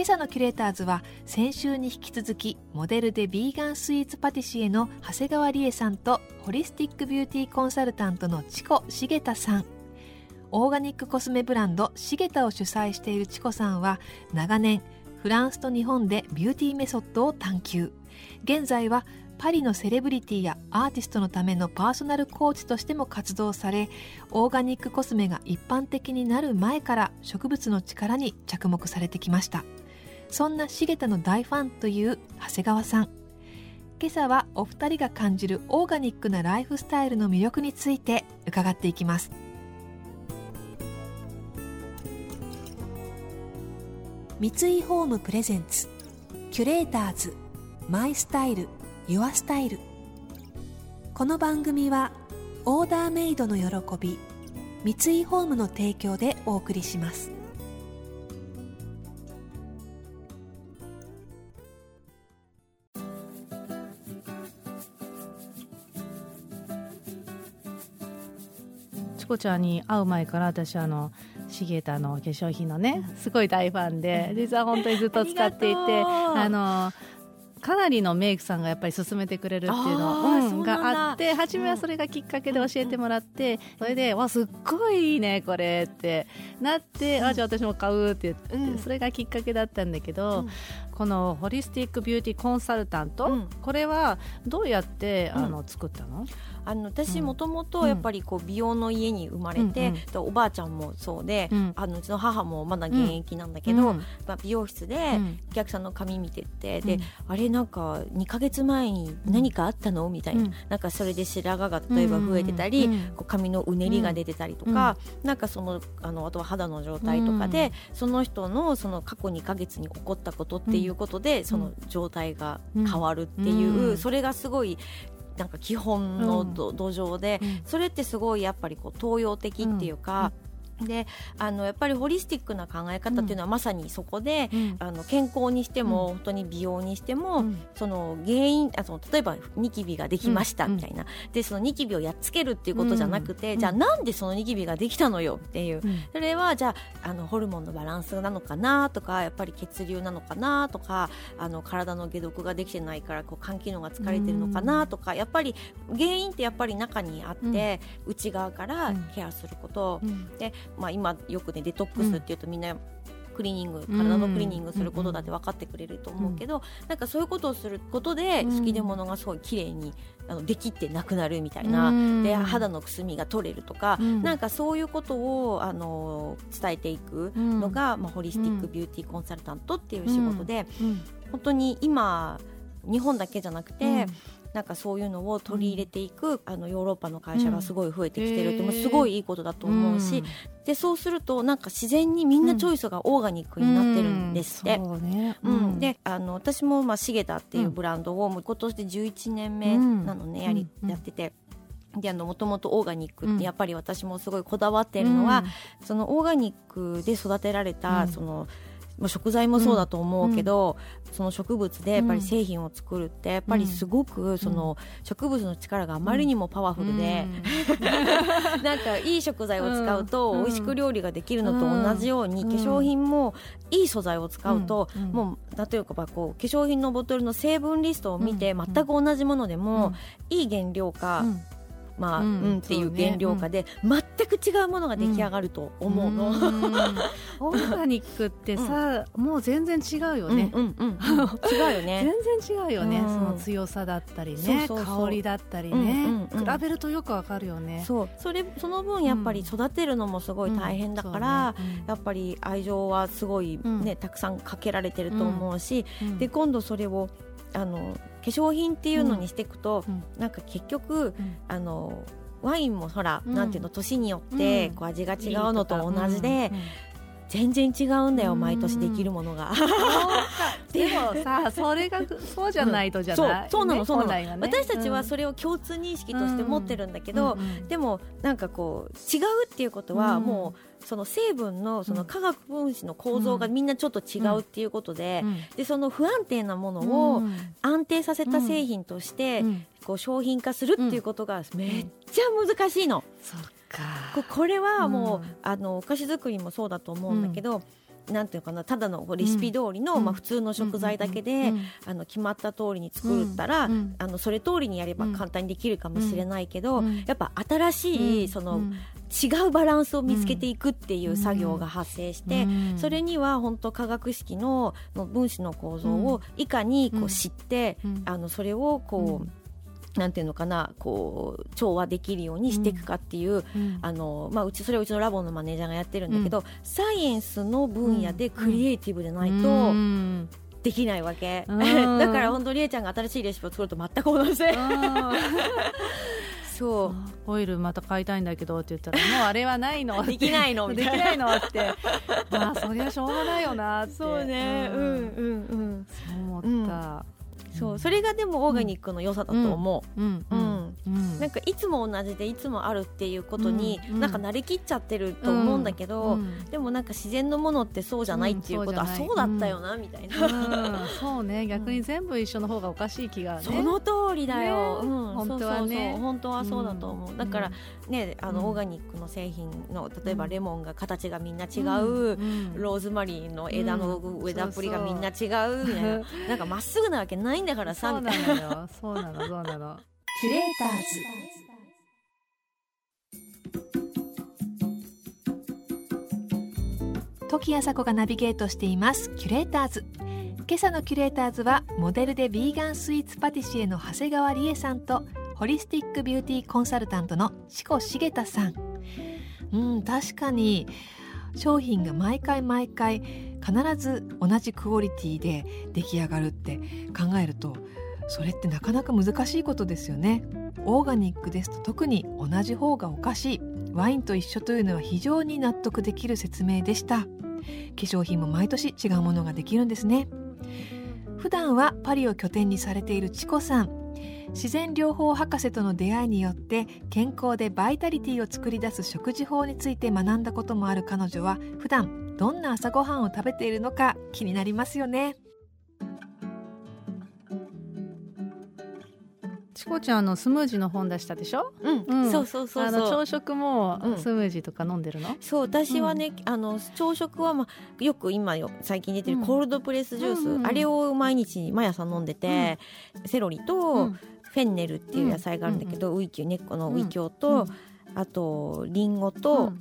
今朝のキュレーターズは先週に引き続きモデルでビーガンスイーツパティシエの長谷川理恵さんとホリスティックビューティーコンサルタントのチコシゲタさん。オーガニックコスメブランドシゲタを主催しているチコさんは長年フランスと日本でビューティーメソッドを探求。現在はパリのセレブリティやアーティストのためのパーソナルコーチとしても活動されオーガニックコスメが一般的になる前から植物の力に着目されてきました。そんな茂田の大ファンという長谷川さん。今朝はお二人が感じるオーガニックなライフスタイルの魅力について伺っていきます。三井ホームプレゼンツキュレーターズマイスタイルユアスタイル。この番組はオーダーメイドの喜び三井ホームの提供でお送りします。チコちゃんに会う前から私あのシゲタの化粧品のねすごい大ファンで実は本当にずっと使っていてあのかなりのメイクさんがやっぱり勧めてくれるっていうの、があって初めはそれがきっかけで教えてもらって、それで「わすっごいいいねこれ」ってなって「あじゃあ私も買う」って言って、それがきっかけだったんだけど、このホリスティックビューティーコンサルタント、これはどうやってあの作ったの、あの私もともとやっぱりこう美容の家に生まれて、うん、おばあちゃんもそうで、うん、あのうちの母もまだ現役なんだけど、まあ、美容室でお客さんの髪見てて、であれなんか2か月前に何かあったの？みたいな,、なんかそれで白髪が例えば増えてたり、こう髪のうねりが出てたりとか、なんかそのあのあとは肌の状態とかで、その人のその過去2か月に起こったことっていうことで、その状態が変わるっていう、それがすごいなんか基本の土壌で、それってすごいやっぱりこう東洋的っていうか、であのやっぱりホリスティックな考え方っていうのはまさにそこで、うん、あの健康にしても、うん、本当に美容にしても、うん、その原因あその例えばニキビができましたみたいな、でそのニキビをやっつけるっていうことじゃなくて、じゃあなんでそのニキビができたのよっていう、それはじゃああのホルモンのバランスなのかなとかやっぱり血流なのかなとかあの体の解毒ができてないからこう肝機能が疲れてるのかなとか、やっぱり原因ってやっぱり中にあって、内側からケアすること、でまあ、今よくねデトックスっていうとみんな、クリーニング体のクリーニングすることだって分かってくれると思うけど、うん、なんかそういうことをすることで好きでものがすごい綺麗にあのできてなくなるみたいな、うん、で肌のくすみが取れるとか、うん、なんかそういうことをあの伝えていくのが、まあ、ホリスティックビューティーコンサルタントっていう仕事で、本当に今日本だけじゃなくて、なんかそういうのを取り入れていく、あのヨーロッパの会社がすごい増えてきてるって、もすごいいいことだと思うし、でそうするとなんか自然にみんなチョイスがオーガニックになってるんですって。うん。であの私もまあシゲタっていうブランドをもう今年で11年目なのね、やりやってて。であのもともとオーガニックってやっぱり私もすごいこだわってるのは、うん、そのオーガニックで育てられた、うん、そのまあ、食材もそうだと思うけど、うん、その植物でやっぱり製品を作るってやっぱりすごくその植物の力があまりにもパワフルで、うん、なんかいい食材を使うと美味しく料理ができるのと同じように、化粧品もいい素材を使うと、もう例えばこう化粧品のボトルの成分リストを見て全く同じものでも、いい原料か、まあ、うん、っていう原料化で、全く違うものが出来上がると思うの。オーガニックってさ、もう全然違うよね。違うよね。全然違うよね。その強さだったりね、香りだったりね、比べるとよくわかるよね。そう、それその分やっぱり育てるのもすごい大変だから、やっぱり愛情はすごいね、たくさんかけられてると思うし、で今度それをあの化粧品っていうのにしていくと、うん、なんか結局、うん、あのワインもほら、うん、なんていうの年によってこう味が違うのと同じで、全然違うんだよ毎年できるものが。でもさそれがそうじゃないとじゃない、うん、そうそうなの、そうなの、ね、私たちはそれを共通認識として持ってるんだけど、でもなんかこう違うっていうことはもう、その成分のその化学分子の構造がみんなちょっと違うっていうことで,、でその不安定なものを安定させた製品としてこう商品化するっていうことがめっちゃ難しいの。これはもう、あのお菓子作りもそうだと思うんだけど、なんていうかなただのレシピ通りの、まあ、普通の食材だけで、あの決まった通りに作ったら、あのそれ通りにやれば簡単にできるかもしれないけど、やっぱ新しいその、違うバランスを見つけていくっていう作業が発生して、それには本当化学式の分子の構造をいかにこう知って、あのそれをこう、なんていうのかなこう調和できるようにしていくかっていう、うん、あのまあ、うちそれはうちのラボのマネージャーがやってるんだけど、うん、サイエンスの分野でクリエイティブでないと。できないわけ、だから本当りえちゃんが新しいレシピを作ると全く同じ。そう。オイルまた買いたいんだけどって言ったらもうあれはないの できないの。できないのって。まあそりゃしょうがないよなって。そうね、うん、うんうんうん。そう思った、そうそれがでもオーガニックの良さだと思う、うんなんかいつも同じでいつもあるっていうことに、なんか慣れきっちゃってると思うんだけど、でもなんか自然のものってそうじゃないっていうこと、はそうだったよなみたいな、そうね。逆に全部一緒の方がおかしい気が、ね、その通りだよ、うん、本当はね。本当はそうだと思う、だからねあのオーガニックの製品の例えばレモンが形がみんな違う、ローズマリーの枝の枝っぷりがみんな違うみたいな。なんかまっすぐなわけないんだからさそうなのよ。そうなのそうなのキュレーターズ。時あさこがナビゲートしています。キュレーターズ。今朝のキュレーターズはモデルでビーガンスイーツパティシエの長谷川理恵さんとホリスティックビューティーコンサルタントの志子茂太さん。うん確かに商品が毎回毎回必ず同じクオリティで出来上がるって考えるとそれってなかなか難しいことですよね。オーガニックですと特に同じ方がおかしい。ワインと一緒というのは非常に納得できる説明でした。化粧品も毎年違うものができるんですね。普段はパリを拠点にされているチコさん。自然療法博士との出会いによって健康でバイタリティを作り出す食事法について学んだこともある彼女は普段どんな朝ごはんを食べているのか気になりますよね。チコちゃんのスムージーの本出したでしょ？うん、うん、そうそうそうあの朝食もスムージーとか飲んでるの？うん、そう私はね、あの朝食はまあよく今よ最近出てるコールドプレスジュース、うん、あれを毎日毎朝飲んでて、セロリとフェンネルっていう野菜があるんだけど、ウイキョウ根っこのウイキョウと、あとリンゴと、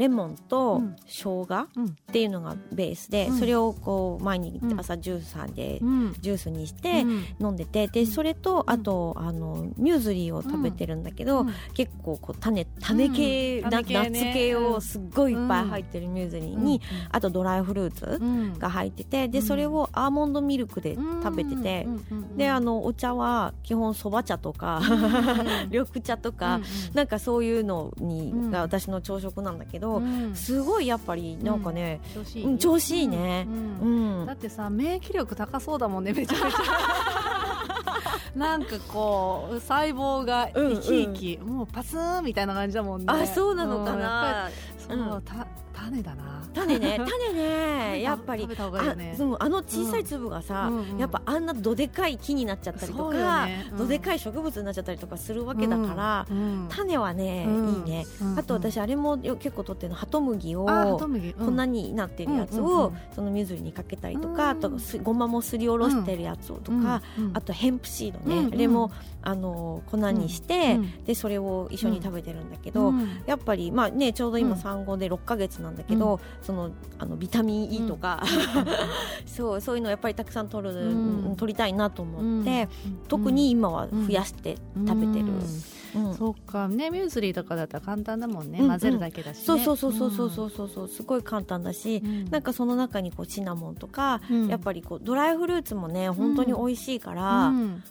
レモンと生姜っていうのがベースで、うん、それをこう毎日朝ジューサーでジュースにして飲んでて、でそれとあとあのミューズリーを食べてるんだけど、結構こう種種系、ナッツ系をすっごいいっぱい入ってるミューズリーに、あとドライフルーツが入っててでそれをアーモンドミルクで食べてて、であのお茶は基本そば茶とか緑茶とか、なんかそういうのにが私の朝食なんだけど。ど、うん、すごいやっぱなんかね、調子いい調子いいね、だってさ免疫力高そうだもんねめちゃめちゃなんかこう細胞が生き生き、うんうん、もうパスーンみたいな感じだもんね。あそうなのかな、そう、た種だな。種ね。種ね。やっぱり。ああの小さい粒がさ、やっぱあんなどでかい木になっちゃったりとか、どでかい植物になっちゃったりとかするわけだから、種はね、いいね、あと私あれも結構取ってるのハト麦を粉になってるやつを、その水にかけたりとか、あとごまもすりおろしてるやつをとか、あとヘンプシードね、あれもあの粉にして、でそれを一緒に食べてるんだけど、やっぱりまあねちょうど今産後で6か月なんだけど、そのあのビタミン E とか、そうそういうのやっぱりたくさん取る、取りたいなと思って、特に今は増やして食べてる。うん、そうか。ねミューズリーとかだったら簡単だもんね、混ぜるだけだし、ね、そうそうそうそうそうそうそう。そうすごい簡単だし、うん、なんかその中にこうシナモンとか、うん、やっぱりこうドライフルーツもね本当に美味しいから、うん。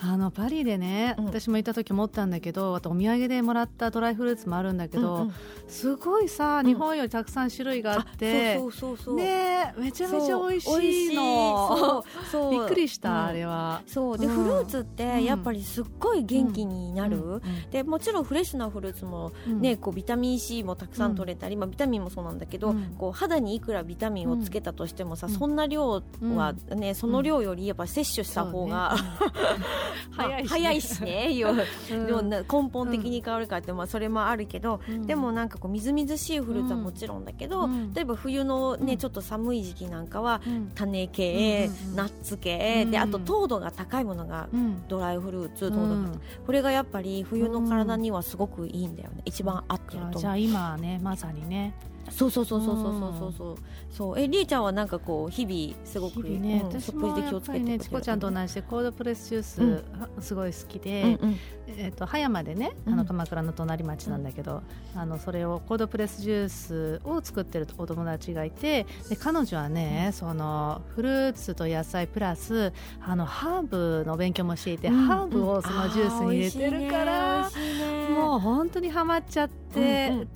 あのパリでね私も行った時思ったんだけどあとお土産でもらったドライフルーツもあるんだけど、うんうん、すごいさ日本よりたくさん種類があってそうそうそうそう。ねめちゃめちゃ美味しいの。そう びっくりした、うん、あれは。そう。で、フルーツってやっぱりすっごい元気になる、でもちろんフレッシュなフルーツもね、こうビタミン C もたくさん取れたり、まあ、ビタミンもそうなんだけど、こう肌にいくらビタミンをつけたとしてもさ、そんな量はね、その量よりやっぱ摂取した方が、早 いし、早いしね。でも根本的に変わるかって、まあ、それもあるけど、でもなんかこうみずみずしいフルーツはもちろんだけど、例えば冬のね、ちょっと寒い時期なんかは、種系、ナッツ系、であと糖度が高いものがドライフルーツ、糖度がこれがやっぱり冬の体にはすごくいいんだよね。一番合ってるとじゃあ今ねまさにねそうそうそうそうそうそうそう。そう。えりえちゃんはなんかこう日々すごくね、うん、私もやっぱりねチコちゃんと同じでコードプレスジュース、うん、すごい好きで、うんうん、えっ、ー、と葉山でねあの鎌倉の隣町なんだけど、うん、あのそれをコードプレスジュースを作ってるお友達がいてで彼女はねそのフルーツと野菜プラスあのハーブの勉強もしていて、ハーブをそのジュースに入れてるから、もう本当にはまっちゃって。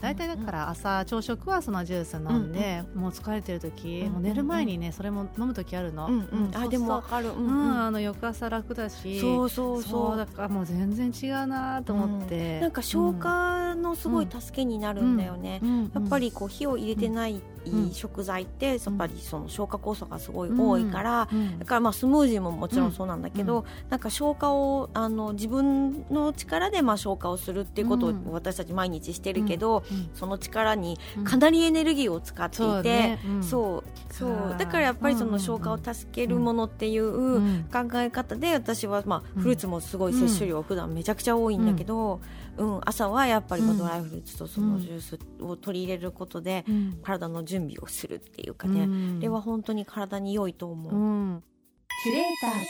大体だから朝朝食はそのジュース飲んで、もう疲れてる時、もう寝る前にねそれも飲む時あるの、あでもわかる、うんあの翌朝楽だしそうそうそう。だからもう全然違うなと思って、なんか消化のすごい助けになるんだよね、やっぱりこう火を入れてない食材ってやっぱりその消化酵素がすごい多いから、だからまあスムージーももちろんそうなんだけど、なんか消化をあの自分の力でまあ消化をするっていうことを私たち毎日してるけど、その力にかなりエネルギーを使っていて、そうそう。だからやっぱりその消化を助けるものっていう考え方で私はまあフルーツもすごい摂取量普段めちゃくちゃ多いんだけど、うん、朝はやっぱりドライフルーツとそのジュースを取り入れることで、体の準備をするっていうかね、うん、れは本当に体に良いと思う。うん、キュレーターズ。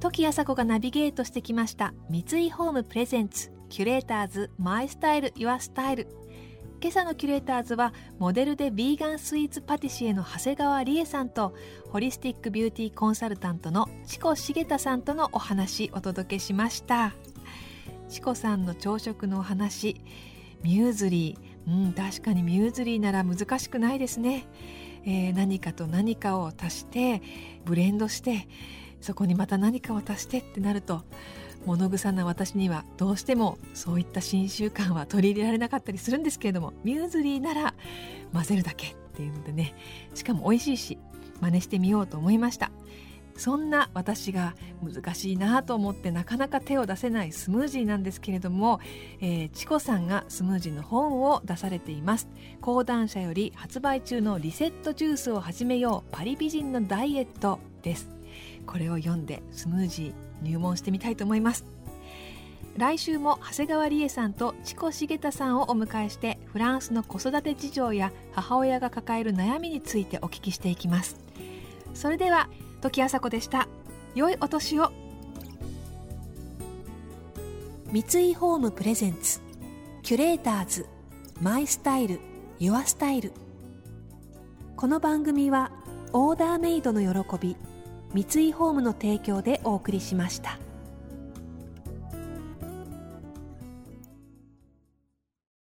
時あさこがナビゲートしてきました。三井ホームプレゼンツ。キュレーターズマイスタイルユアスタイル今朝のキュレーターズはモデルでビーガンスイーツパティシエの長谷川理恵さんとホリスティックビューティーコンサルタントのチコ茂太さんとのお話お届けしました。チコさんの朝食のお話ミューズリー。うん確かにミューズリーなら難しくないですね、えー、何かと何かを足してブレンドしてそこにまた何かを足してってなると物臭な私にはどうしてもそういった新習慣は取り入れられなかったりするんですけれどもミューズリーなら混ぜるだけっていうのでねしかも美味しいし真似してみようと思いました。そんな私が難しいなと思ってなかなか手を出せないスムージーなんですけれども、えー、チコさんがスムージーの本を出されています。講談社より発売中のリセットジュースを始めようパリ美人のダイエットです。これを読んでスムージー入門してみたいと思います。来週も長谷川理恵さんとチコ茂太さんをお迎えしてフランスの子育て事情や母親が抱える悩みについてお聞きしていきます。それでは時あさこでした。良いお年を。三井ホームプレゼンツ。キュレーターズ。マイスタイル。ユアスタイル。この番組はオーダーメイドの喜び。三井ホームの提供でお送りしました。